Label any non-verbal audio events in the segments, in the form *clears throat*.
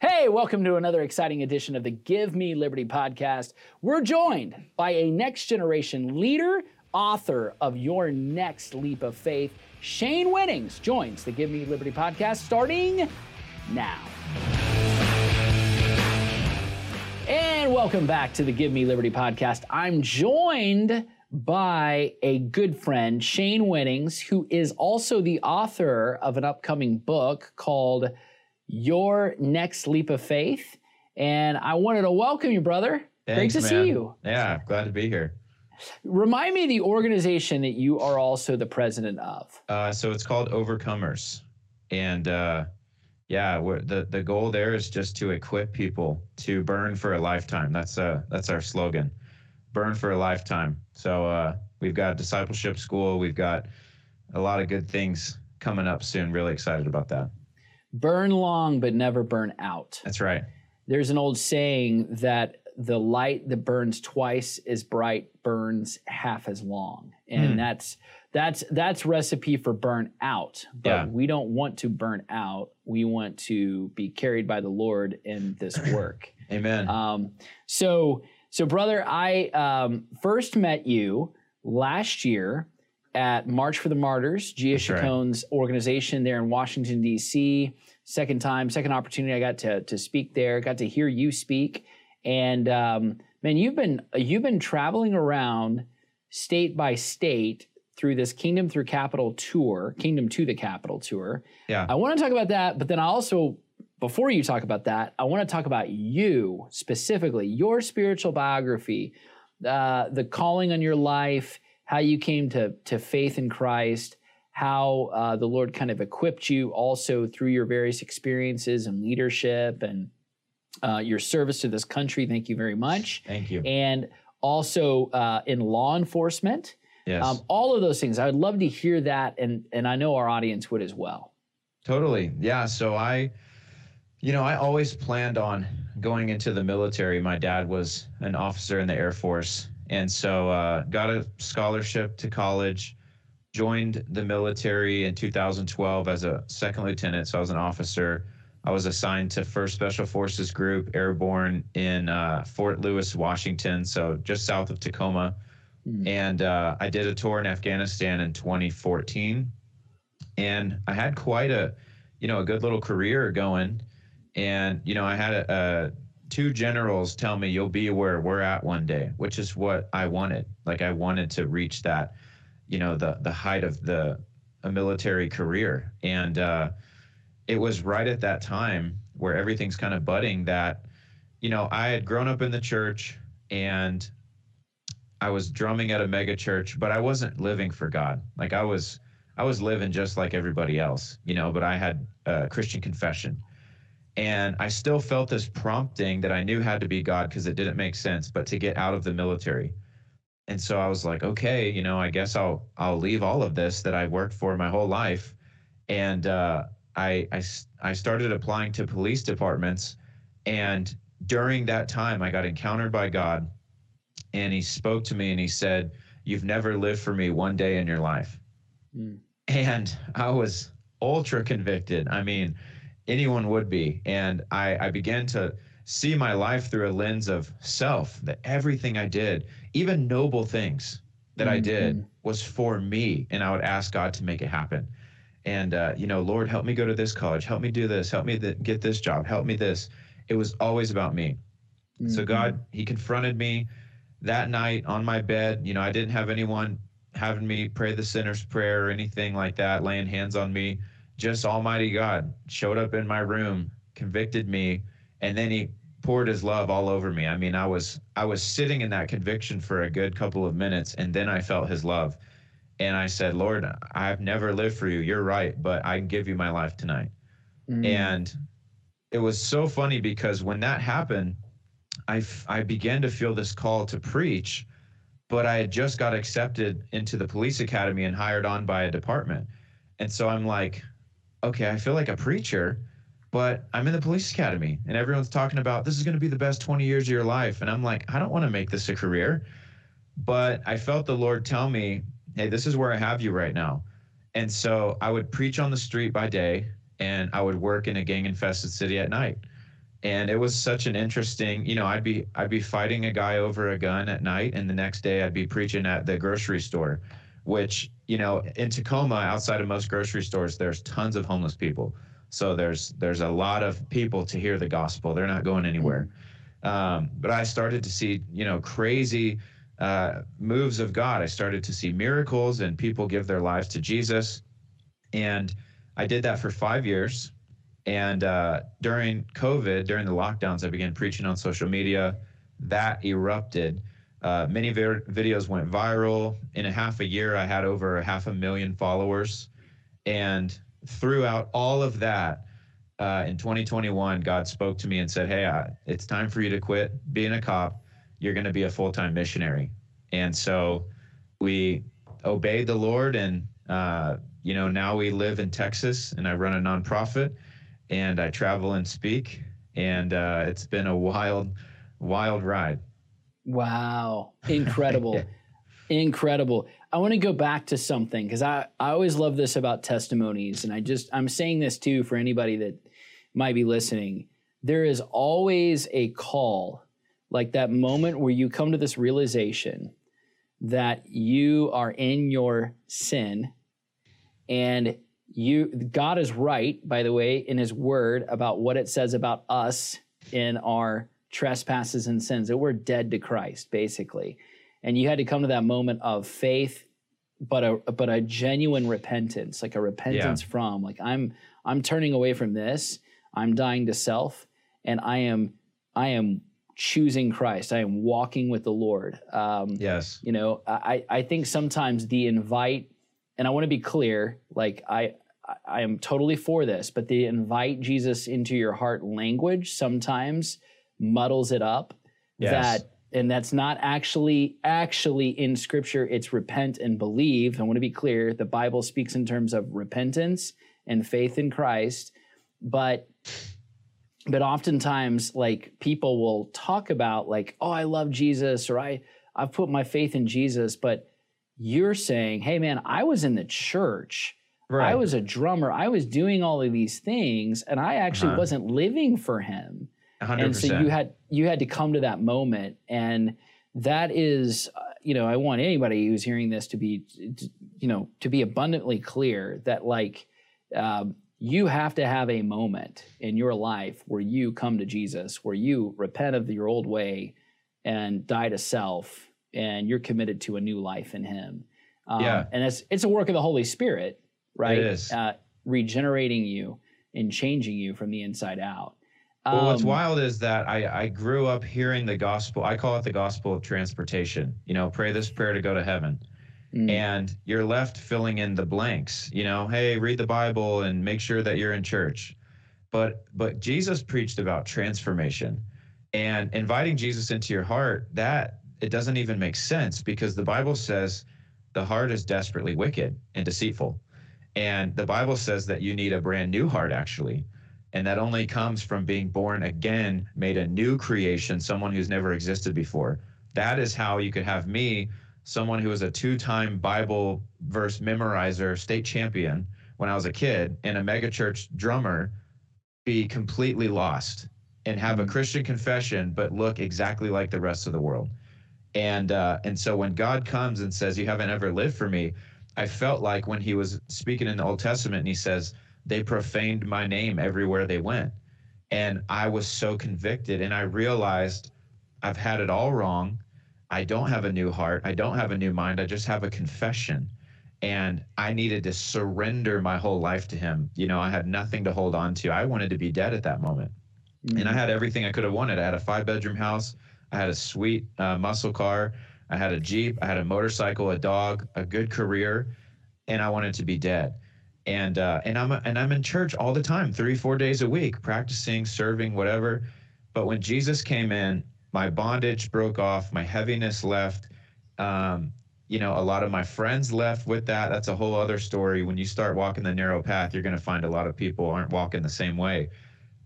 Hey, welcome to another exciting edition of the Give Me Liberty podcast. We're joined by a next generation leader, author of Your Next Leap of Faith. Shane Winnings joins the Give Me Liberty podcast starting now. And welcome back to the Give Me Liberty podcast. I'm joined by a good friend, Shane Winnings, who is also the author of an upcoming book called Your Next Leap of Faith. And I wanted to welcome you, brother. Thanks, Great to man. see you. Yeah, glad to be here. Remind me of the organization that you are also the president of. Uh, so it's called Overcomers, and uh, yeah, we're, the the goal there is just to equip people to burn for a lifetime. That's uh that's our slogan, burn for a lifetime. So uh, we've got discipleship school. We've got a lot of good things coming up soon. Really excited about that. Burn long, but never burn out. That's right. There's an old saying that the light that burns twice as bright burns half as long. And Hmm. that's that's that's recipe for burn out. But Yeah. we don't want to burn out. We want to be carried by the Lord in this *clears throat* work. Amen. Um, so, so brother, I um, first met you last year at March for the Martyrs, Gia That's right. Organization there in Washington D.C. Second time, second opportunity I got to to speak there. Got to hear you speak, and um, man, you've been you've been traveling around state by state through this Kingdom Through Capital tour, Kingdom to the Capitol tour. yeah. I want to talk about that, but then I also, before you talk about that, I want to talk about you specifically, your spiritual biography, uh, the calling on your life, how you came to to faith in Christ, how uh, the Lord kind of equipped you also through your various experiences and leadership and uh, your service to this country. Thank you very much, Thank you. and also uh, in law enforcement. Yes. Um, all of those things. I would love to hear that, and and I know our audience would as well. Totally. Yeah. So I, you know, I always planned on going into the military. My dad was an officer in the Air Force. And so uh, got a scholarship to college, joined the military in 2012 as a second lieutenant. So I was an officer. I was assigned to 1st Special Forces Group, airborne in uh, Fort Lewis, Washington. So just south of Tacoma. Mm. And uh, I did a tour in Afghanistan in 2014 and I had quite a, you know, a good little career going. And you know, I had a, a two generals tell me you'll be where we're at one day, which is what I wanted. Like I wanted to reach that, you know, the the height of the a military career. And uh, it was right at that time where everything's kind of budding that, you know, I had grown up in the church and I was drumming at a mega church, but I wasn't living for God. Like I was I was living just like everybody else, you know, but I had a Christian confession. And I still felt this prompting that I knew had to be God because it didn't make sense, but to get out of the military. And so I was like, okay, you know, I guess I'll I'll leave all of this that I worked for my whole life. And uh, I, I I started applying to police departments. And during that time, I got encountered by God, and He spoke to me and He said, "You've never lived for me one day in your life." Mm. and I was ultra convicted. I mean, anyone would be. And I, I began to see my life through a lens of self, that everything I did, even noble things that I did, Mhm. was for me. And I would ask God to make it happen. And, uh, you know, Lord, help me go to this college, help me do this, help me th- get this job, help me this. It was always about me. So Mhm. God, He confronted me that night on my bed. You know, I didn't have anyone having me pray the sinner's prayer or anything like that, laying hands on me. Just Almighty God showed up in my room, convicted me, and then He poured His love all over me. I mean, I was I was sitting in that conviction for a good couple of minutes, and then I felt His love, and I said, Lord, I've never lived for you. You're right, but I can give you my life tonight. Mm. And it was so funny because when that happened, I, f- I began to feel this call to preach, but I had just got accepted into the police academy and hired on by a department. And so I'm like, okay, I feel like a preacher, but I'm in the police academy and everyone's talking about this is going to be the best 20 years of your life. And I'm like, I don't want to make this a career. But I felt the Lord tell me, hey, this is where I have you right now. And so I would preach on the street by day and I would work in a gang infested city at night. and it was such an interesting you know i'd be i'd be fighting a guy over a gun at night and the next day i'd be preaching at the grocery store which you know in tacoma outside of most grocery stores there's tons of homeless people. So there's there's a lot of people to hear the gospel. They're not going anywhere. Um, but i started to see you know crazy uh, moves of god. I started to see miracles and people give their lives to jesus. And i did that for five years. And uh, during COVID, during the lockdowns, I began preaching on social media. That erupted. Uh, many vi- videos went viral. In a half a year, I had over a half a million followers. And throughout all of that, uh, in 2021, God spoke to me and said, Hey, uh, it's time for you to quit being a cop. You're going to be a full time missionary. And so we obeyed the Lord. And, uh, you know, now we live in Texas and I run a nonprofit and I travel and speak, and uh, it's been a wild, wild ride. Wow, *laughs* incredible, yeah. incredible. I want to go back to something because I I always love this about testimonies, and I just I'm saying this too for anybody that might be listening. There is always a call, like that moment where you come to this realization that you are in your sin and you God is right, by the way, in his word about what it says about us in our trespasses and sins, that we're dead to Christ, basically. And you had to come to that moment of faith, but a but a genuine repentance, like a repentance yeah. from, like I'm I'm turning away from this, I'm dying to self, and I am I am choosing Christ. I am walking with the Lord. Um, yes. You know, I I think sometimes the invite and I want to be clear, like I I am totally for this, but the invite Jesus into your heart language sometimes muddles it up. Yes. That and that's not actually actually in scripture it's repent and believe i want to be clear the bible speaks in terms of repentance and faith in christ but but oftentimes like people will talk about like oh i love jesus or i i've put my faith in jesus but you're saying, hey, man, I was in the church. Right. I was a drummer. I was doing all of these things, and I actually uh-huh. wasn't living for him. 100%. And so you had you had to come to that moment, and that is, uh, you know, I want anybody who's hearing this to be, you know, to be abundantly clear that like um, you have to have a moment in your life where you come to Jesus, where you repent of your old way and die to self and you're committed to a new life in Him. Um, yeah. And it's it's a work of the Holy Spirit, right? It is. Uh, regenerating you and changing you from the inside out. Well, what's um, wild is that I, I grew up hearing the gospel. I call it the gospel of transportation. You know, pray this prayer to go to heaven. Mm. And you're left filling in the blanks. You know, hey, read the Bible and make sure that you're in church. But but Jesus preached about transformation and inviting Jesus into your heart. That it doesn't even make sense because the Bible says the heart is desperately wicked and deceitful. And the Bible says that you need a brand new heart, actually. And that only comes from being born again, made a new creation, someone who's never existed before. That is how you could have me, someone who was a two time Bible verse memorizer, state champion when I was a kid, and a megachurch drummer, be completely lost and have a mm-hmm. Christian confession, but look exactly like the rest of the world. And uh, and so when God comes and says, "You haven't ever lived for me," I felt like when He was speaking in the Old Testament, and He says, "They profaned my name everywhere they went," and I was so convicted, and I realized I've had it all wrong. I don't have a new heart. I don't have a new mind. I just have a confession. And I needed to surrender my whole life to him. You know, I had nothing to hold on to. I wanted to be dead at that moment. Mm-hmm. And I mm. had everything I could have wanted. I had a five bedroom house. I had a sweet uh, muscle car. I had a Jeep. I had a motorcycle, a dog, a good career, and I wanted to be dead. And uh, and I'm and I'm in church all the time, three four days a week, practicing, serving, whatever. But when Jesus came in, my bondage broke off, my heaviness left. Um, you know, a lot of my friends left with that. That's a whole other story. When you start walking the narrow path, you're going to find a lot of people aren't walking the same way.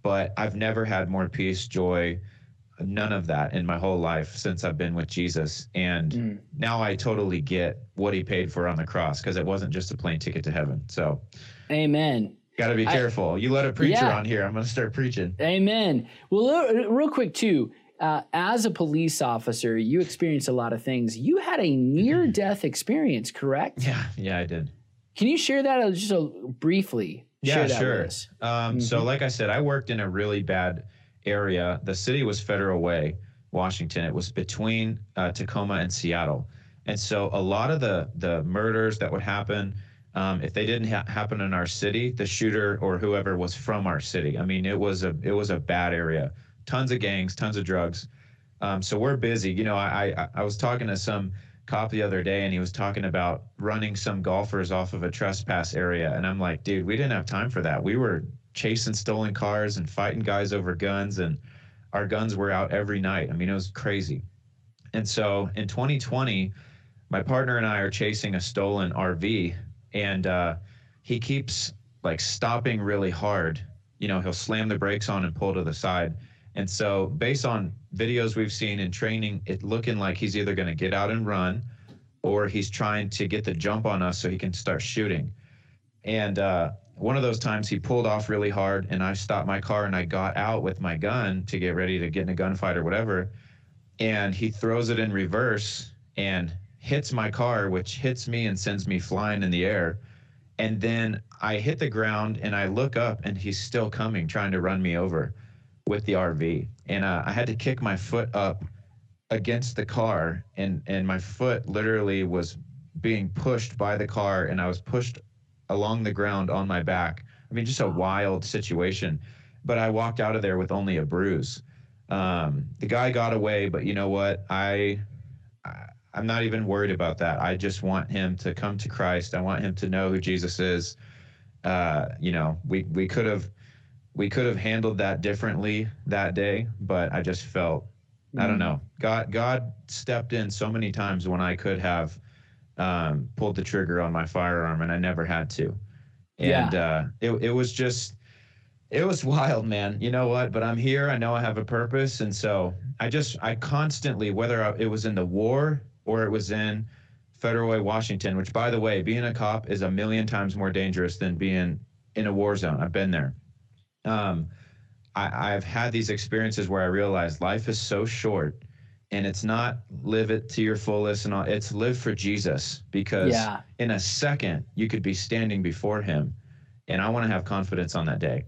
But I've never had more peace, joy, none of that in my whole life since I've been with Jesus. And mm. now I totally get what he paid for on the cross because it wasn't just a plane ticket to heaven. So, amen. Got to be I- careful. you let a preacher Yeah. on here, I'm going to start preaching. Amen. Well, real, quick too. Uh, as a police officer, you experienced a lot of things. You had a near-death experience, correct? Yeah, yeah, I did. Can you share that uh, just a, briefly? Yeah, sure. Um, So, like I said, I worked in a really bad area. The city was Federal Way, Washington. It was between uh, Tacoma and Seattle, and so a lot of the the murders that would happen, um, if they didn't ha- happen in our city, the shooter or whoever was from our city. I mean, it was a it was a bad area. Tons of gangs, tons of drugs. Um, so we're busy. You know, I, I I was talking to some cop the other day, and he was talking about running some golfers off of a trespass area, and I'm like, dude, we didn't have time for that. We were chasing stolen cars and fighting guys over guns, and our guns were out every night. I mean, it was crazy. And so in 2020, my partner and I are chasing a stolen RV, and uh, he keeps like stopping really hard. You know, he'll slam the brakes on and pull to the side. And so, based on videos we've seen in training, it looking like he's either going to get out and run, or he's trying to get the jump on us so he can start shooting. And uh, one of those times he pulled off really hard, and I stopped my car and I got out with my gun to get ready to get in a gunfight or whatever. And he throws it in reverse and hits my car, which hits me and sends me flying in the air. And then I hit the ground and I look up and he's still coming, trying to run me over with the RV. And uh, I had to kick my foot up against the car, and and my foot literally was being pushed by the car, and I was pushed along the ground on my back. I mean, just a wild situation. But I walked out of there with only a bruise. Um, the guy got away, but you know what? I, I I'm not even worried about that. I just want him to come to Christ. I want him to know who Jesus is. Uh, you know, we we could have we could have handled that differently that day, but I just felt I don't know. God God stepped in so many times when I could have um, pulled the trigger on my firearm, and I never had to. And uh, it it was just it was wild, man. You know what? But I'm here. I know I have a purpose, and so I just I constantly, whether I, it was in the war or it was in Federal Way, Washington, which by the way, being a cop is a million times more dangerous than being in a war zone. I've been there. Um, I, I've had these experiences where I realized life is so short and it's not live it to your fullest and all it's live for Jesus because Yeah. in a second you could be standing before him and I want to have confidence on that day.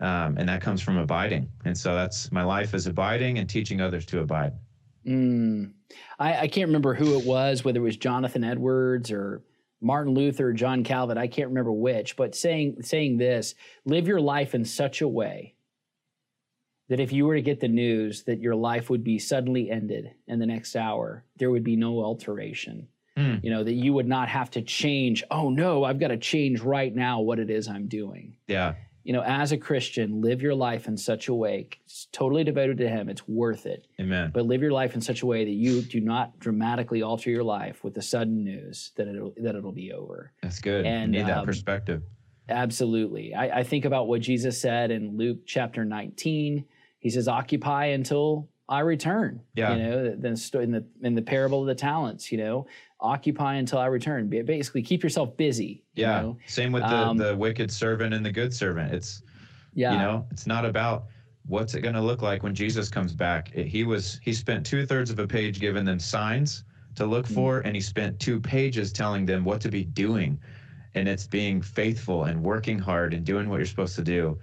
Um, and that comes from abiding. And so that's my life is abiding and teaching others to abide. Mm. I, I can't remember who it was, whether it was Jonathan Edwards or Martin Luther or John Calvin. I can't remember which, but saying saying this: live your life in such a way that if you were to get the news that your life would be suddenly ended in the next hour, there would be no alteration. Hmm. You know that you would not have to change. Oh no, I've got to change right now what it is I'm doing Yeah. you know, as a Christian, live your life in such a way, it's totally devoted to Him. It's worth it. Amen. But live your life in such a way that you do not dramatically alter your life with the sudden news that it'll that it'll be over. That's good. And, you need that um, perspective. Absolutely. I, I think about what Jesus said in Luke chapter 19. He says, "Occupy until I return." Yeah. You know, then in the in the parable of the talents. You know, occupy until I return. Basically, keep yourself busy. you Yeah. know? Same with the, Um, the wicked servant and the good servant. It's Yeah. you know it's not about what's it going to look like when jesus comes back It- he was he spent two-thirds of a page giving them signs to look Mm-hmm. for and he spent two pages telling them what to be doing and it's being faithful and working hard and doing what you're supposed to do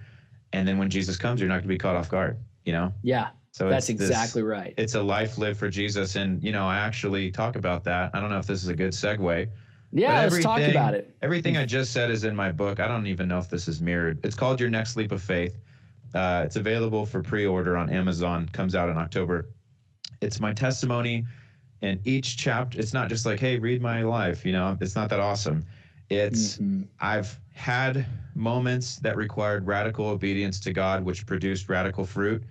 and then when jesus comes you're not going to be caught off guard you know yeah. so That's it's this- exactly right. it's a life lived for jesus and you know i actually talk about that i don't know if this is a good segue Yeah, let's talk about it. Everything I just said is in my book. I don't even know if this is mirrored. It's called Your Next Leap of Faith. Uh, it's available for pre-order on Amazon. Comes out in October. It's my testimony, and each chapter. It's not just like, hey, read my life. You know, it's not that awesome. It's Mhm. I've had moments that required radical obedience to God, which produced radical fruit.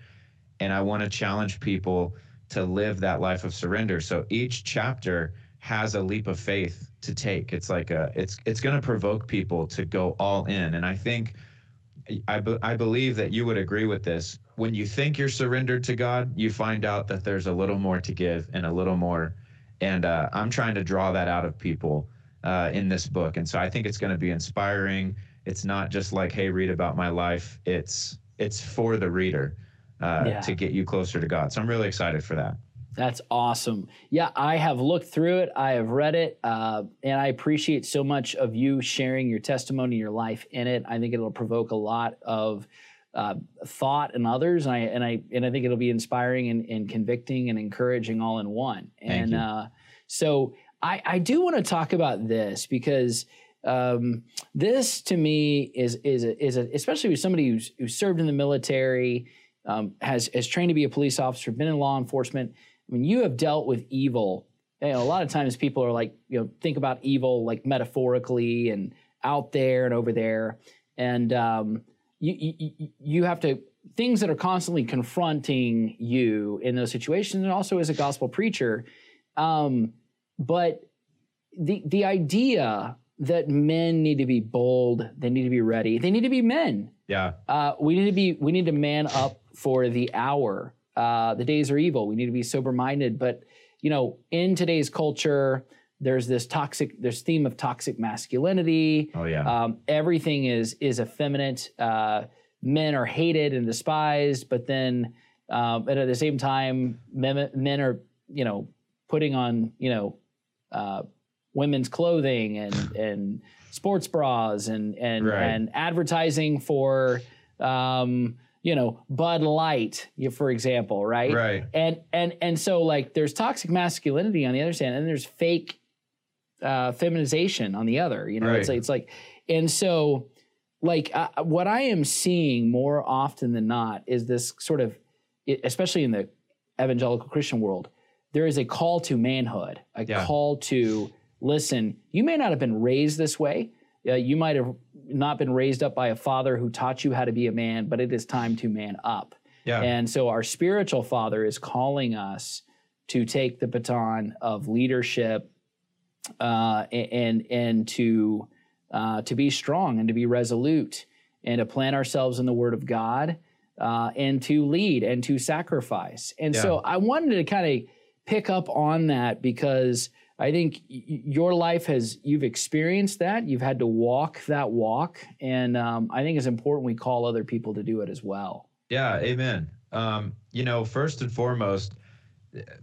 And I want to challenge people to live that life of surrender. So each chapter has a leap of faith to take. It's like a, it's, it's going to provoke people to go all in. And I think, I, be, I believe that you would agree with this. When you think you're surrendered to God, you find out that there's a little more to give and a little more. And uh, I'm trying to draw that out of people uh, in this book. And so I think it's going to be inspiring. it's not just like, hey, read about my life. It's it's for the reader uh, Yeah. to get you closer to God. So I'm really excited for that. That's awesome. Yeah, I have looked through it. I have read it, uh, and I appreciate so much of you sharing your testimony, your life in it. I think it'll provoke a lot of uh, thought in others, and I and I and I think it'll be inspiring and, and convicting and encouraging all in one. Thank and you. Uh, so I, I do want to talk about this because um, this to me is is a, is a, especially with somebody who's who served in the military, um, has has trained to be a police officer, been in law enforcement. I mean, you have dealt with evil. You know, a lot of times people are like, you know, think about evil like metaphorically and out there and over there, and um, you you- you have to things that are constantly confronting you in those situations, and also as a gospel preacher. Um, but the the idea that men need to be bold, they need to be ready, they need to be men. Yeah. Uh, we need to be we need to man up for the hour. Uh, the days are evil. We need to be sober minded. But you know, in today's culture, there's this toxic there's theme of toxic masculinity. Oh yeah. Um, everything is is effeminate. Uh, men are hated and despised, but then, um, but at the same time, men, men are you know putting on you know uh, women's clothing and *sighs* and sports bras and and Right. and advertising for um, you know Bud Light, for example, right? right. and and and so like there's toxic masculinity on the other hand and there's fake uh feminization on the other you know it's like it's like and so like uh, what i am seeing more often than not is this sort of especially in the evangelical christian world there is a call to manhood a Yeah. call to listen you may not have been raised this way uh, you might have not been raised up by a father who taught you how to be a man but it is time to man up Yeah. and so our spiritual father is calling us to take the baton of leadership uh, and and to uh, to be strong and to be resolute and to plant ourselves in the Word of God uh, and to lead and to sacrifice. And so I wanted to kind of pick up on that because I think your life has you've experienced that you've had to walk that walk, and um, I think it's important we call other people to do it as well. Yeah, amen. Um, you know, first and foremost,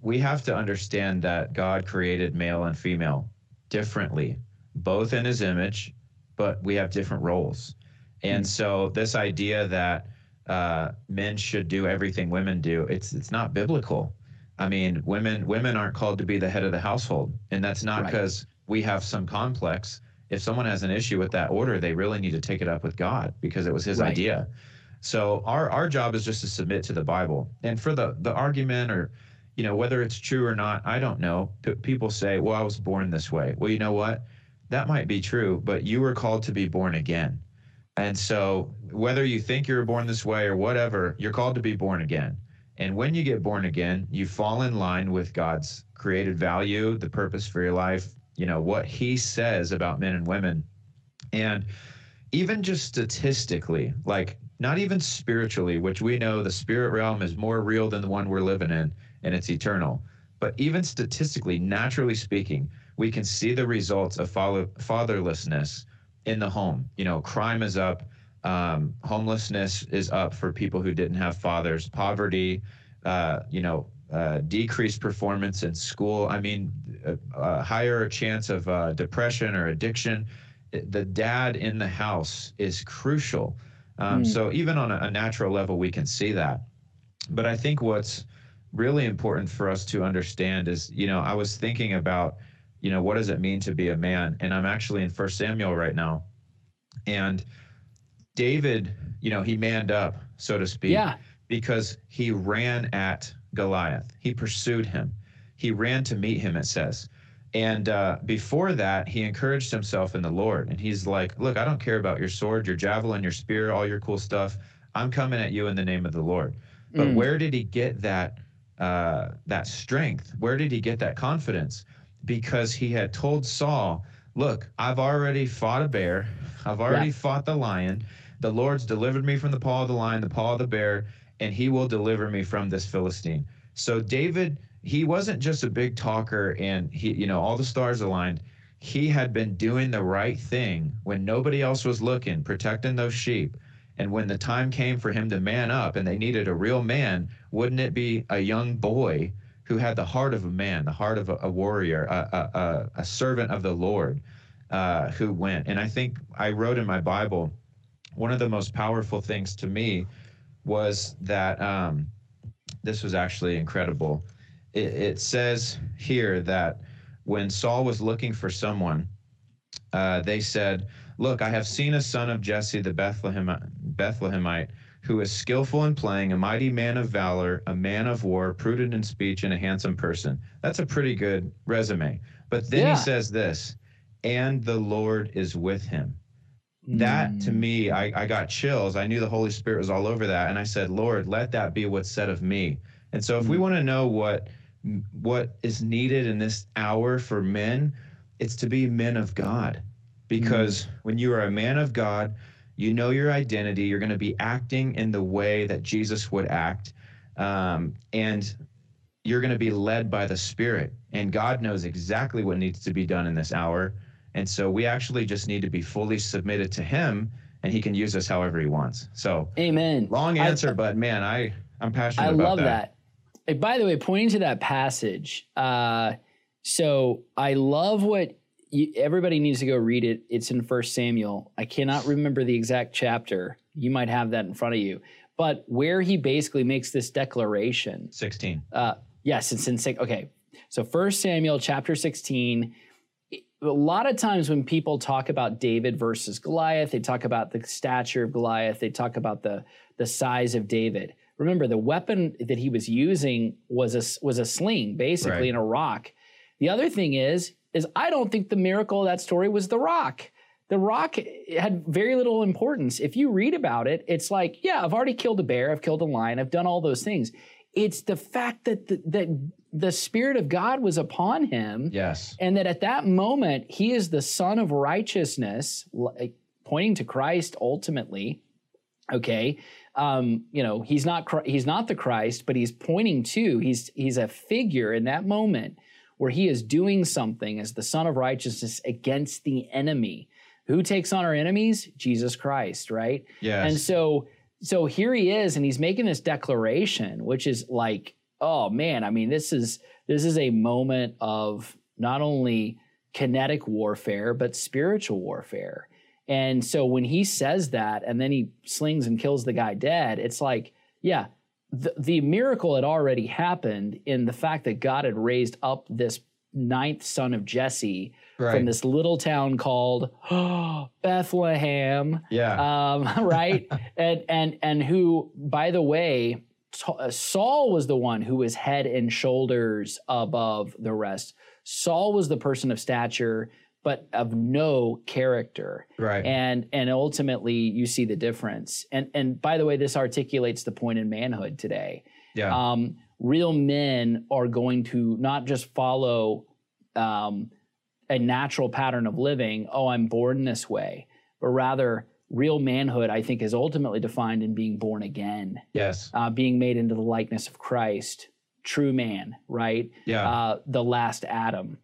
we have to understand that God created male and female differently, both in his image, but we have different roles. And Mm. so this idea that uh, men should do everything women do, it's it's not biblical. I mean, women women aren't called to be the head of the household, and that's not Right. because we have some complex. If someone has an issue with that order, they really need to take it up with God because it was his Right. idea. So our our job is just to submit to the Bible. And for the the argument or you know whether it's true or not, I don't know. P- people say, "Well, I was born this way." Well, you know what? That might be true, but you were called to be born again. And so whether you think you were born this way or whatever, you're called to be born again. And when you get born again, you fall in line with God's created value, the purpose for your life, you know, what he says about men and women. And even just statistically, like not even spiritually, which we know the spirit realm is more real than the one we're living in and it's eternal. But even statistically, naturally speaking, we can see the results of fatherlessness in the home. You know, crime is up, um, homelessness is up for people who didn't have fathers, poverty, uh, you know, uh, decreased performance in school. I mean, a, a higher chance of uh, depression or addiction. The dad in the house is crucial. Um, Mm. So even on a, a natural level, we can see that. But I think what's really important for us to understand is, you know, I was thinking about, you know, what does it mean to be a man? And I'm actually in First Samuel right now, and David, you know, he manned up, so to speak Yeah, because he ran at Goliath. He pursued him. He ran to meet him, it says. And uh, before that, he encouraged himself in the Lord. And he's like, Look, I don't care about your sword, your javelin, your spear, all your cool stuff. I'm coming at you in the name of the Lord. But Mm. where did he get that uh, that strength? Where did he get that confidence? Because he had told Saul, "Look, I've already fought a bear. I've already fought the lion. The Lord's delivered me from the paw of the lion, the paw of the bear, and He will deliver me from this Philistine." So David, he wasn't just a big talker, and he, you know, all the stars aligned. he had been doing the right thing when nobody else was looking, protecting those sheep. And when the time came for him to man up and they needed a real man, wouldn't it be a young boy who had the heart of a man, the heart of a, a warrior, a, a, a, servant of the Lord uh, who went? And I think I wrote in my Bible, one of the most powerful things to me was that um, this was actually incredible. It, it says here that when Saul was looking for someone, uh, they said, Look, I have seen a son of Jesse the Bethlehem, Bethlehemite who is skillful in playing, a mighty man of valor, a man of war, prudent in speech, and a handsome person. That's a pretty good resume. But then yeah. he says this, and the Lord is with him. Mm. That to me, I, I got chills. I knew the Holy Spirit was all over that. And I said, Lord, let that be what's said of me. And so if mm. we want to know what what is needed in this hour for men, it's to be men of God. Because mm. when you are a man of God, you know your identity. You're going to be acting in the way that Jesus would act. Um, and you're going to be led by the Spirit. And God knows exactly what needs to be done in this hour. And so we actually just need to be fully submitted to Him, and He can use us however He wants. So, Amen. Long answer, I, but man, I I'm passionate. I love that. that by the way, pointing to that passage, uh, so I love what you, everybody needs to go read it. It's in First Samuel. I cannot remember the exact chapter. You might have that in front of you, but where he basically makes this declaration. Sixteen. Uh, yes, it's in six. Okay, so First Samuel chapter sixteen. A lot of times when people talk about David versus Goliath, they talk about the stature of Goliath. They talk about the the size of David remember the weapon that he was using was a was a sling basically right. and a rock the other thing is is i don't think the miracle of that story was the rock the rock had very little importance if you read about it it's like yeah i've already killed a bear i've killed a lion i've done all those things it's the fact that the, that the spirit of god was upon him yes and that at that moment he is the son of righteousness pointing to christ ultimately okay um, you know, he's not he's not the Christ, but he's pointing to he's he's a figure in that moment where he is doing something as the Son of Righteousness against the enemy. Who takes on our enemies? Jesus Christ, right? Yes. And so so here he is, and he's making this declaration, which is like, oh man, I mean, this is this is a moment of not only kinetic warfare but spiritual warfare. And so when he says that and then he slings and kills the guy dead, it's like, yeah, the, the miracle had already happened in the fact that God had raised up this ninth son of Jesse right. from this little town called oh, *gasps* Bethlehem. Yeah. Um, *laughs* right. *laughs* and and and who, by the way, uh, Saul was the one who was head and shoulders above the rest. Saul was the person of stature but of no character. Right. And and ultimately you see the difference. And and by the way, this articulates the point in manhood today. Yeah. Um, real men are going to not just follow um, a natural pattern of living. Oh, I'm born this way, but rather real manhood. I think is ultimately defined in being born again. Yes. Uh, being made into the likeness of Christ, true man. Right. Yeah. Uh, the last Adam.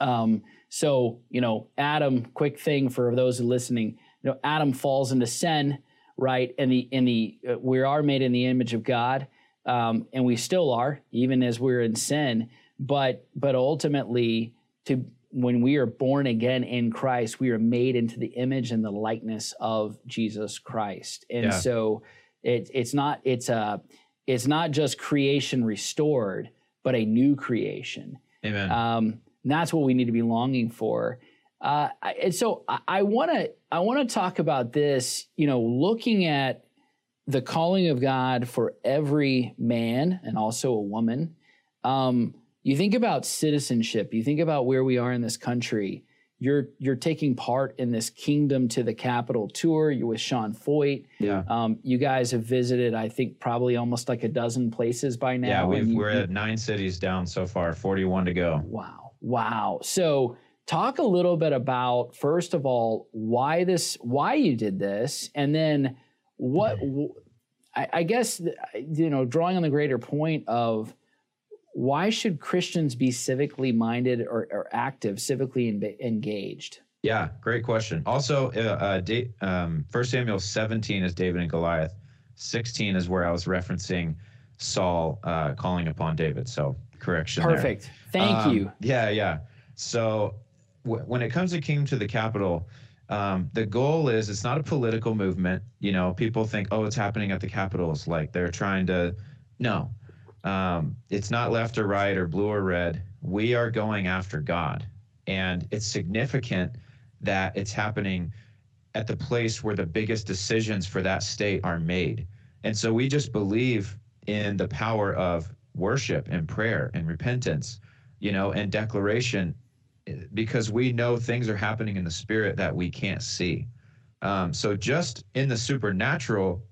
Um, so, you know, Adam, quick thing for those listening, you know, Adam falls into sin, right? And the in the uh, we are made in the image of God, um, and we still are, even as we're in sin. But but ultimately, to when we are born again in Christ, we are made into the image and the likeness of Jesus Christ. And yeah. so it, it's not it's a it's not just creation restored, but a new creation. Amen. Um, that's what we need to be longing for. Uh, and so I want to I want to talk about this. You know, looking at the calling of God for every man and also a woman. Um, you think about citizenship. You think about where we are in this country you're you're taking part in this Kingdom to the Capitol tour. You're with Sean Feucht. Yeah. Um, you guys have visited, I think, probably almost like a dozen places by now. Yeah, we've, you, we're at nine cities down so far, 41 to go. Wow, wow. So talk a little bit about first of all why this, why you did this, and then what. I, I guess you know, drawing on the greater point of why should Christians be civically minded or, or active, civically en- engaged? Yeah, great question. Also, uh, uh, um, 1 Samuel 17 is David and Goliath. 16 is where I was referencing Saul uh, calling upon David. So correction. Perfect. There. Thank um, you. Yeah, yeah. So w- when it comes to Kingdom to the Capitol, um, the goal is it's not a political movement. You know, people think, oh, it's happening at the Capitals. Like they're trying to. No, um, it's not left or right or blue or red. We are going after God. And it's significant that it's happening at the place where the biggest decisions for that state are made. And so we just believe in the power of worship and prayer and repentance, you know, and declaration because we know things are happening in the spirit that we can't see. Um, so just in the supernatural,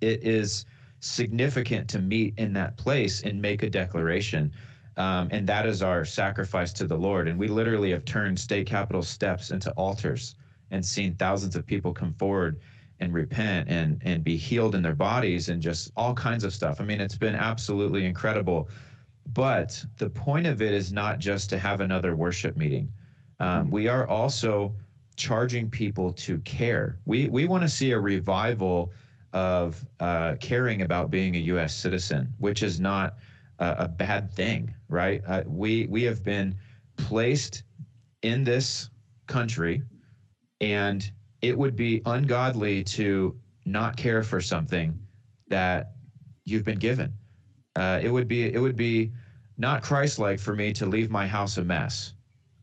it is significant to meet in that place and make a declaration. Um, and that is our sacrifice to the Lord. And we literally have turned state capitol steps into altars and seen thousands of people come forward and repent and and be healed in their bodies and just all kinds of stuff. I mean, it's been absolutely incredible. But the point of it is not just to have another worship meeting. Um, we are also charging people to care. We we want to see a revival of uh, caring about being a U.S. citizen, which is not a, a bad thing, right? Uh, we we have been placed in this country, and it would be ungodly to not care for something that you've been given. Uh, it would be it would be not Christ-like for me to leave my house a mess,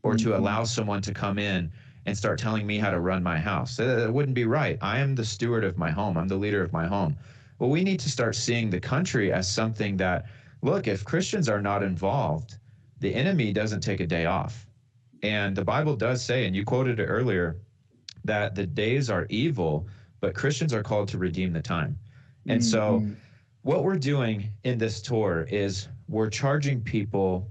or mm-hmm. to allow someone to come in and start telling me how to run my house. It wouldn't be right. I am the steward of my home. I'm the leader of my home. Well, we need to start seeing the country as something that, look, if Christians are not involved, the enemy doesn't take a day off. And the Bible does say, and you quoted it earlier, that the days are evil, but Christians are called to redeem the time. And mm-hmm. so, what we're doing in this tour is we're charging people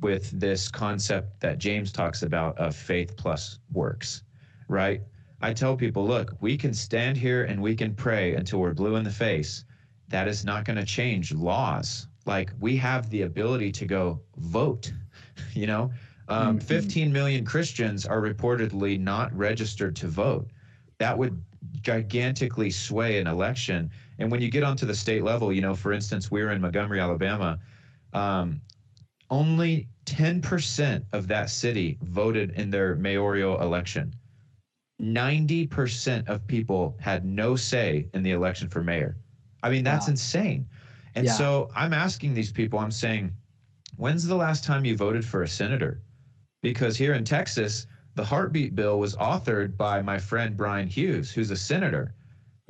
with this concept that James talks about of faith plus works, right? I tell people, look, we can stand here and we can pray until we're blue in the face. That is not going to change laws. Like we have the ability to go vote, *laughs* you know? Um, mm-hmm. 15 million Christians are reportedly not registered to vote. That would gigantically sway an election. And when you get onto the state level, you know, for instance, we're in Montgomery, Alabama. Um, only 10% of that city voted in their mayoral election. 90% of people had no say in the election for mayor. I mean, that's wow. insane. And yeah. so I'm asking these people, I'm saying, when's the last time you voted for a senator? Because here in Texas, the heartbeat bill was authored by my friend Bryan Hughes, who's a senator.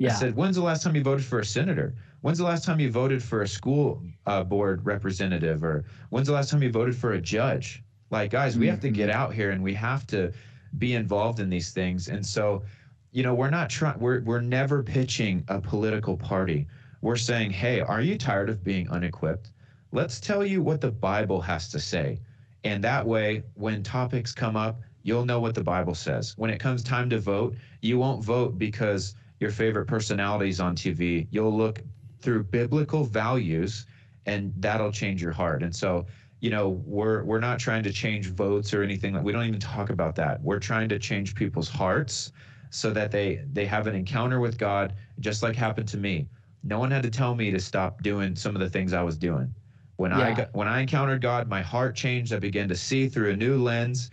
Yeah. I said, when's the last time you voted for a senator? When's the last time you voted for a school uh, board representative, or when's the last time you voted for a judge? Like, guys, we mm-hmm. have to get mm-hmm. out here and we have to be involved in these things. And so, you know, we're not trying. We're we're never pitching a political party. We're saying, hey, are you tired of being unequipped? Let's tell you what the Bible has to say, and that way, when topics come up, you'll know what the Bible says. When it comes time to vote, you won't vote because your favorite personalities on TV. You'll look through biblical values and that'll change your heart. And so, you know, we're we're not trying to change votes or anything like we don't even talk about that. We're trying to change people's hearts so that they they have an encounter with God just like happened to me. No one had to tell me to stop doing some of the things I was doing. When yeah. I got, when I encountered God, my heart changed. I began to see through a new lens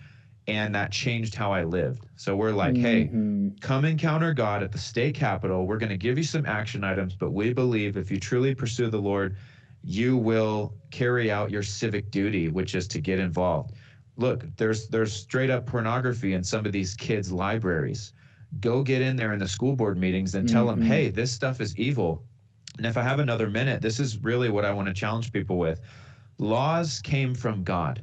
and that changed how I lived. So we're like, mm-hmm. hey, come encounter God at the state capitol. We're going to give you some action items, but we believe if you truly pursue the Lord, you will carry out your civic duty, which is to get involved. Look, there's there's straight up pornography in some of these kids' libraries. Go get in there in the school board meetings and tell mm-hmm. them, hey, this stuff is evil. And if I have another minute, this is really what I want to challenge people with. Laws came from God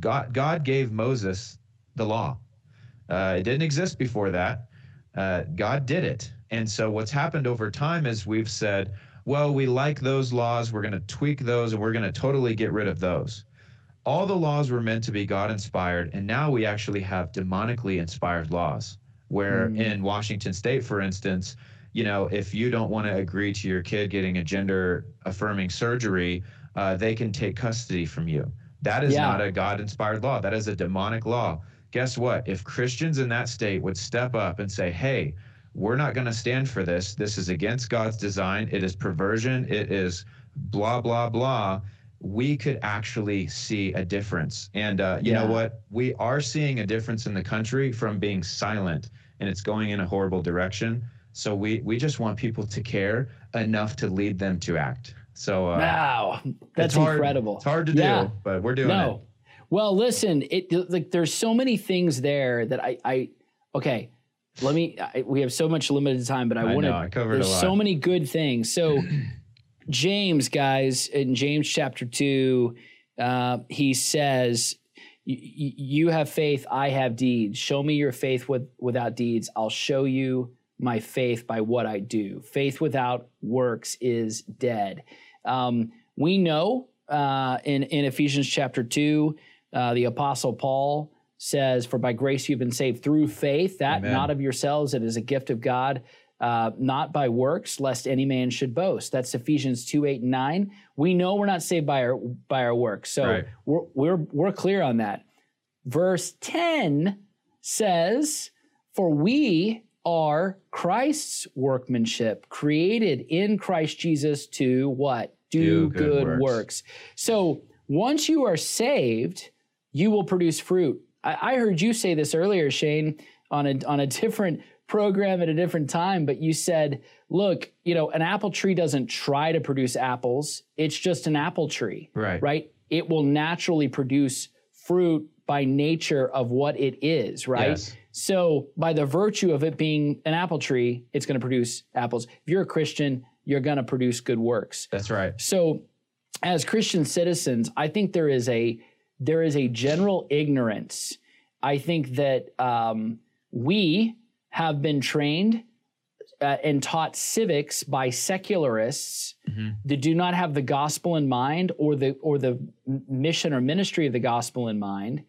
God, God gave Moses the law. Uh, it didn't exist before that. Uh, God did it. And so what's happened over time is we've said, well, we like those laws. We're going to tweak those and we're going to totally get rid of those. All the laws were meant to be God inspired. And now we actually have demonically inspired laws, where mm. in Washington state, for instance, you know, if you don't want to agree to your kid getting a gender affirming surgery, uh, they can take custody from you. That is Yeah. not a God inspired law. That is a demonic law. Guess what? If Christians in that state would step up and say, hey, we're not going to stand for this. This is against God's design. It is perversion. It is blah, blah, blah. We could actually see a difference. And uh, you know what? We are seeing a difference in the country from being silent, and it's going in a horrible direction. So we, we just want people to care enough to lead them to act. So uh, wow, that's it's hard, incredible. It's hard to Yeah. do, but we're doing no. it. Well, listen, it like there's so many things there that I I okay. Let me. I, we have so much limited time, but I, I want to. know, I covered a There's so many good things. So, *clears throat* James, guys, in James chapter two, uh, he says, "Y- y- "You have faith, I have deeds. Show me your faith with without deeds. I'll show you my faith by what I do. Faith without works is dead." Um, we know uh, in in Ephesians chapter two, uh, the apostle Paul says, "For by grace you've been saved through faith, that Amen. not of yourselves; it is a gift of God." Uh, not by works, lest any man should boast. That's Ephesians two eight and nine. We know we're not saved by our by our works, so Right. we're we're we're clear on that. Verse ten says, "For we are Christ's workmanship, created in Christ Jesus to what do, Do good good, works. works." So once you are saved, you will produce fruit. I, I heard you say this earlier, Shane, on a on a *laughs* different program at a different time, but you said, look, you know, an apple tree doesn't try to produce apples. It's just an apple tree. Right. Right. It will naturally produce fruit by nature of what it is, right? Yes. So by the virtue of it being an apple tree, it's going to produce apples. If you're a Christian, you're going to produce good works. That's right. So, as Christian citizens, I think there is a there is a general ignorance. I think that um, we have been trained uh, and taught civics by secularists Mhm. that do not have the gospel in mind or the or the mission or ministry of the gospel in mind.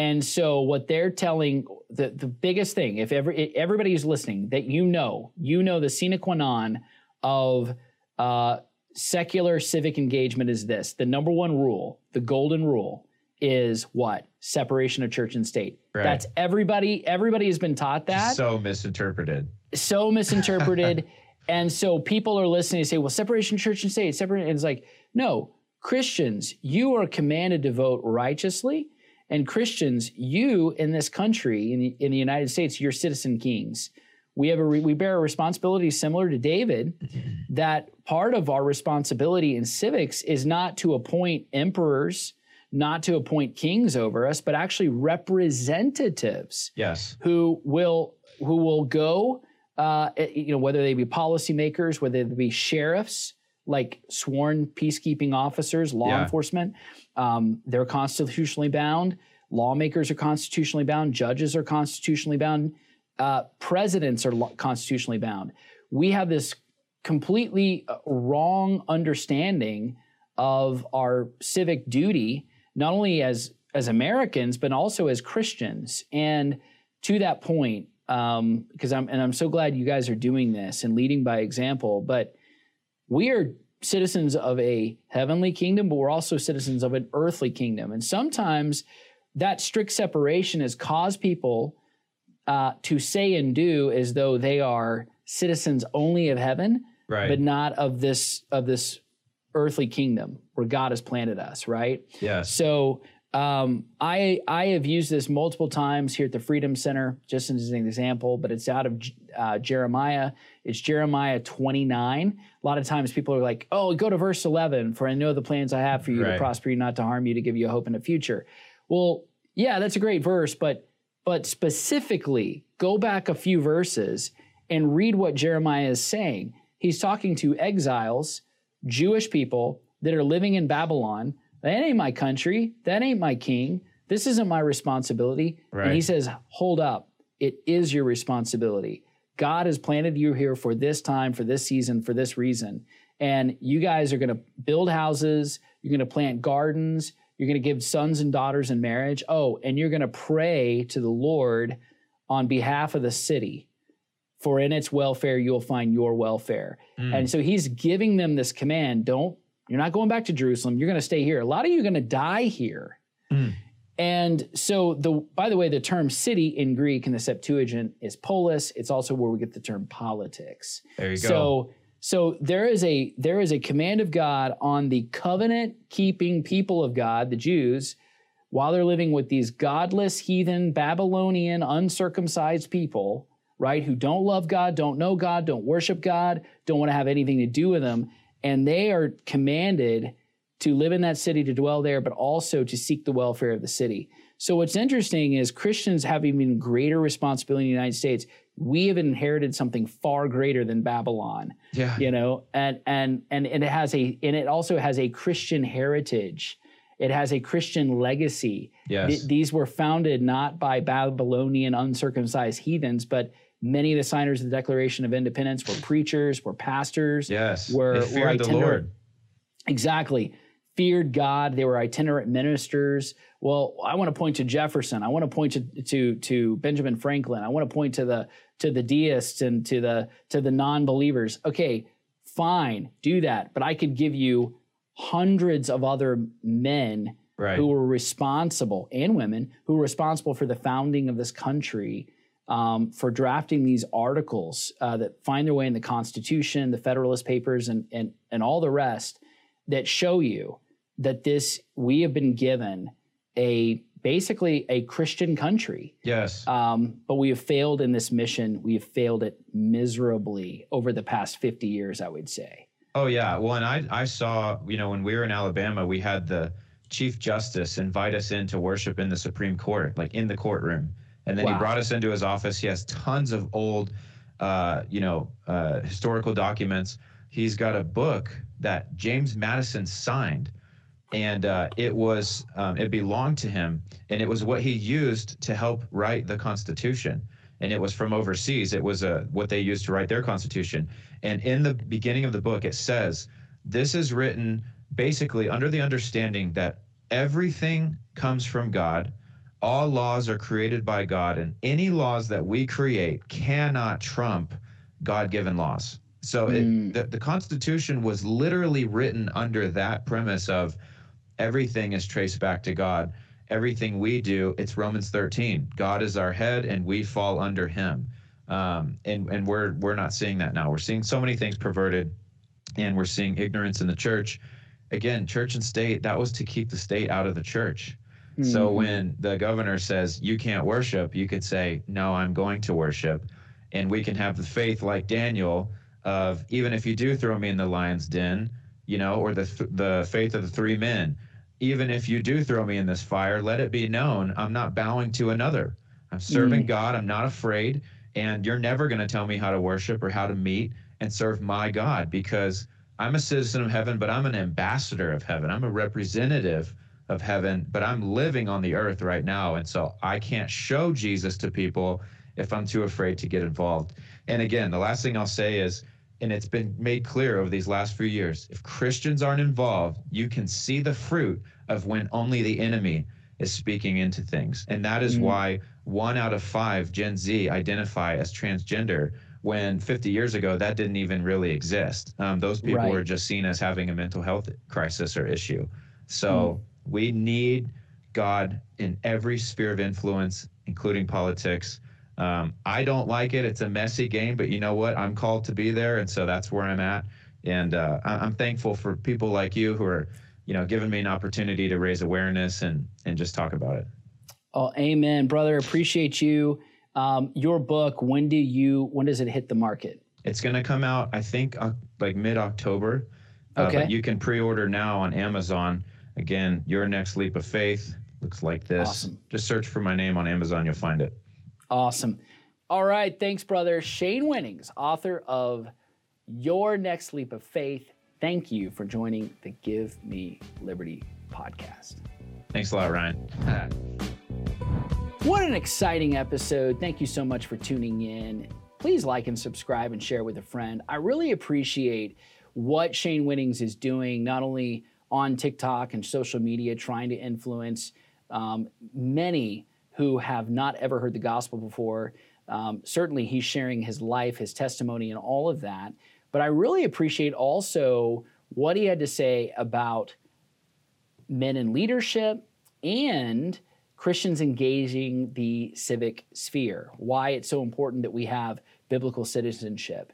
And so what they're telling the the biggest thing, if every everybody who's listening, that you know, you know the sine qua non of uh, secular civic engagement is this: the number one rule, the golden rule, is what separation of church and state. Right. That's everybody. Everybody has been taught that So misinterpreted. so misinterpreted. *laughs* and so people are listening and say, well, separation of church and state, separate. And it's like, no, Christians, you are commanded to vote righteously. And Christians, you in this country, in the, in the United States, you're citizen kings. We have a re- we bear a responsibility similar to David. *laughs* That part of our responsibility in civics is not to appoint emperors, not to appoint kings over us, but actually representatives Yes. who will who will go uh, eh, you know whether they be policymakers whether they be sheriffs like sworn peacekeeping officers law Yeah. enforcement um, they're constitutionally bound. Lawmakers are constitutionally bound. Judges are constitutionally bound. Uh, presidents are lo- constitutionally bound. We have this completely uh, wrong understanding of our civic duty not only as as Americans but also as Christians. And to that point um because I'm and I'm so glad you guys are doing this and leading by example but we are citizens of a heavenly kingdom but we're also citizens of an earthly kingdom and sometimes that strict separation has caused people uh, to say and do as though they are citizens only of heaven Right. but not of this of this earthly kingdom where God has planted us, right? yes. So um, I I have used this multiple times here at the Freedom Center, just as an example, but it's out of uh, Jeremiah. It's Jeremiah 29. A lot of times people are like, "Oh, go to verse 11, for I know the plans I have for you to prosper you, not to harm you, to give you a hope in the future." Well, yeah, that's a great verse, but but specifically, go back a few verses and read what Jeremiah is saying. He's talking to exiles, Jewish people that are living in Babylon. That ain't my country. That ain't my king. This isn't my responsibility. And he says, Hold up. It is your responsibility. God has planted you here for this time, for this season, for this reason. And you guys are going to build houses. You're going to plant gardens. You're going to give sons and daughters in marriage. Oh, and you're going to pray to the Lord on behalf of the city. For in its welfare, you'll find your welfare. Mm. And so he's giving them this command don't You're not going back to Jerusalem. You're going to stay here. A lot of you are going to die here. Mm. And so the by the way, the term city in Greek in the Septuagint is polis. It's also where we get the term politics. There you go. So so there is a there is a command of God on the covenant keeping people of God, the Jews, while they're living with these godless, heathen, Babylonian, uncircumcised people, right, who don't love God, don't know God, don't worship God, don't want to have anything to do with them, and they are commanded to live in that city, to dwell there, but also to seek the welfare of the city. So what's interesting is Christians have even greater responsibility in the United States. We have inherited something far greater than Babylon. Yeah. You know, and and and it has a and it also has a Christian heritage. It has a Christian legacy. Yes. Th- these were founded not by Babylonian uncircumcised heathens, but many of the signers of the Declaration of Independence were preachers, were pastors, yes. were, they were feared the Lord. Exactly. Feared God. They were itinerant ministers. Well, I want to point to Jefferson. I want to point to, to to Benjamin Franklin. I want to point to the to the deists and to the to the non-believers. Okay, fine, do that. But I could give you hundreds of other men Right. who were responsible and women who were responsible for the founding of this country, um, for drafting these articles uh, that find their way in the Constitution, the Federalist Papers, and and and all the rest that show you that this we have been given a basically a Christian country, Yes. um, but we have failed in this mission. We have failed it miserably over the past fifty years. I would say. Oh yeah. Well, and I I saw you know when we were in Alabama, we had the chief justice invite us in to worship in the Supreme Court, like in the courtroom, and then he brought us into his office. He has tons of old, uh, you know, uh, historical documents. He's got a book that James Madison signed, and uh, it was um, it belonged to him, and it was what he used to help write the Constitution. And it was from overseas. It was uh, what they used to write their Constitution. And in the beginning of the book, it says, This is written basically under the understanding that everything comes from God. All laws are created by God, and any laws that we create cannot trump God given laws. So Mm. it, the, the Constitution was literally written under that premise of everything is traced back to God. Everything we do, it's Romans 13. God is our head, and we fall under Him. Um, and and we're we're not seeing that now. We're seeing so many things perverted, and we're seeing ignorance in the church. Again, church and state. That was to keep the state out of the church. So Mhm. when the governor says you can't worship, you could say, "No, I'm going to worship," and we can have the faith like Daniel of even if you do throw me in the lion's den, you know, or the th- the faith of the three men. Even if you do throw me in this fire, let it be known I'm not bowing to another. I'm serving Mm. God. I'm not afraid, and you're never going to tell me how to worship or how to meet and serve my God because I'm a citizen of heaven, but I'm an ambassador of heaven. I'm a representative of heaven, but I'm living on the earth right now. And so I can't show Jesus to people if I'm too afraid to get involved. And again, the last thing I'll say is, and it's been made clear over these last few years, if Christians aren't involved, you can see the fruit of when only the enemy is speaking into things. And that is Mhm. why one out of five Gen Z identify as transgender when 50 years ago that didn't even really exist. Um, those people Right. were just seen as having a mental health crisis or issue. So we need God in every sphere of influence, including politics. Um, I don't like it. It's a messy game, but you know what? I'm called to be there, and so that's where I'm at. And uh, I- I'm thankful for people like you who are, you know, giving me an opportunity to raise awareness and and just talk about it. Oh, amen, brother. Appreciate you. Um, your book. When do you? When does it hit the market? It's going to come out, I think, uh, like mid October. Uh, Okay. You can pre-order now on Amazon. Again, Your Next Leap of Faith looks like this. Awesome. Just search for my name on Amazon, you'll find it. Awesome. All right. Thanks, brother. Shane Winnings, author of Your Next Leap of Faith. Thank you for joining the Give Me Liberty podcast. Thanks a lot, Ryan. *laughs* What an exciting episode. Thank you so much for tuning in. Please like and subscribe and share with a friend. I really appreciate what Shane Winnings is doing, not only on TikTok and social media, trying to influence um, many who have not ever heard the gospel before. Um, certainly, he's sharing his life, his testimony, and all of that. But I really appreciate also what he had to say about men in leadership and Christians engaging the civic sphere, why it's so important that we have biblical citizenship.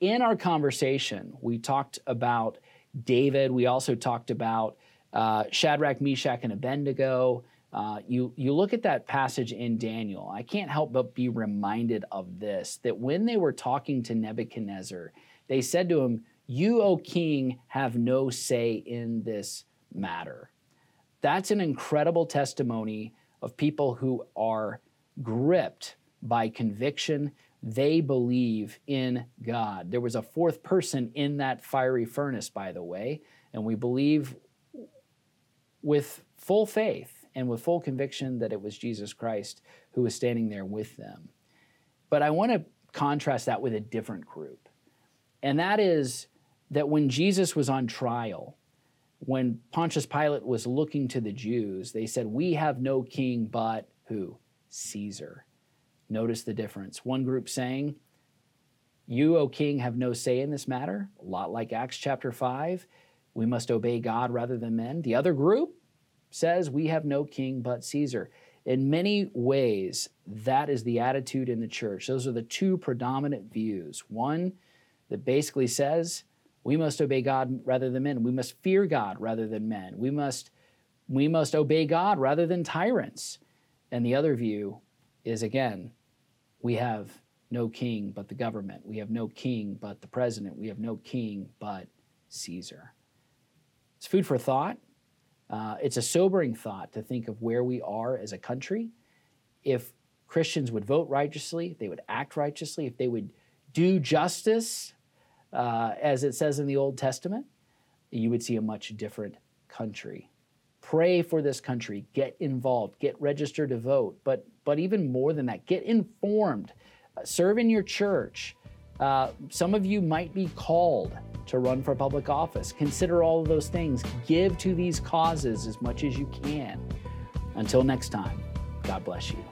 In our conversation, we talked about David, we also talked about uh, Shadrach, Meshach, and Abednego. Uh, you, you look at that passage in Daniel, I can't help but be reminded of this that when they were talking to Nebuchadnezzar, they said to him, You, O king, have no say in this matter. That's an incredible testimony of people who are gripped by conviction. They believe in God. There was a fourth person in that fiery furnace, by the way, and we believe with full faith and with full conviction that it was Jesus Christ who was standing there with them. But I want to contrast that with a different group. And that is that when Jesus was on trial, when Pontius Pilate was looking to the Jews, they said, We have no king but who? Caesar. Notice the difference. One group saying, You, O king, have no say in this matter, a lot like Acts chapter 5. We must obey God rather than men. The other group says, We have no king but Caesar. In many ways, that is the attitude in the church. Those are the two predominant views. One that basically says, we must obey God rather than men. We must fear God rather than men. We must, we must obey God rather than tyrants. And the other view is again, we have no king but the government. We have no king but the president. We have no king but Caesar. It's food for thought. Uh, it's a sobering thought to think of where we are as a country. If Christians would vote righteously, if they would act righteously, if they would do justice uh, as it says in the Old Testament, you would see a much different country. Pray for this country, get involved, get registered to vote, but, but even more than that, get informed, uh, serve in your church. Uh, some of you might be called to run for public office. Consider all of those things. Give to these causes as much as you can. Until next time, God bless you.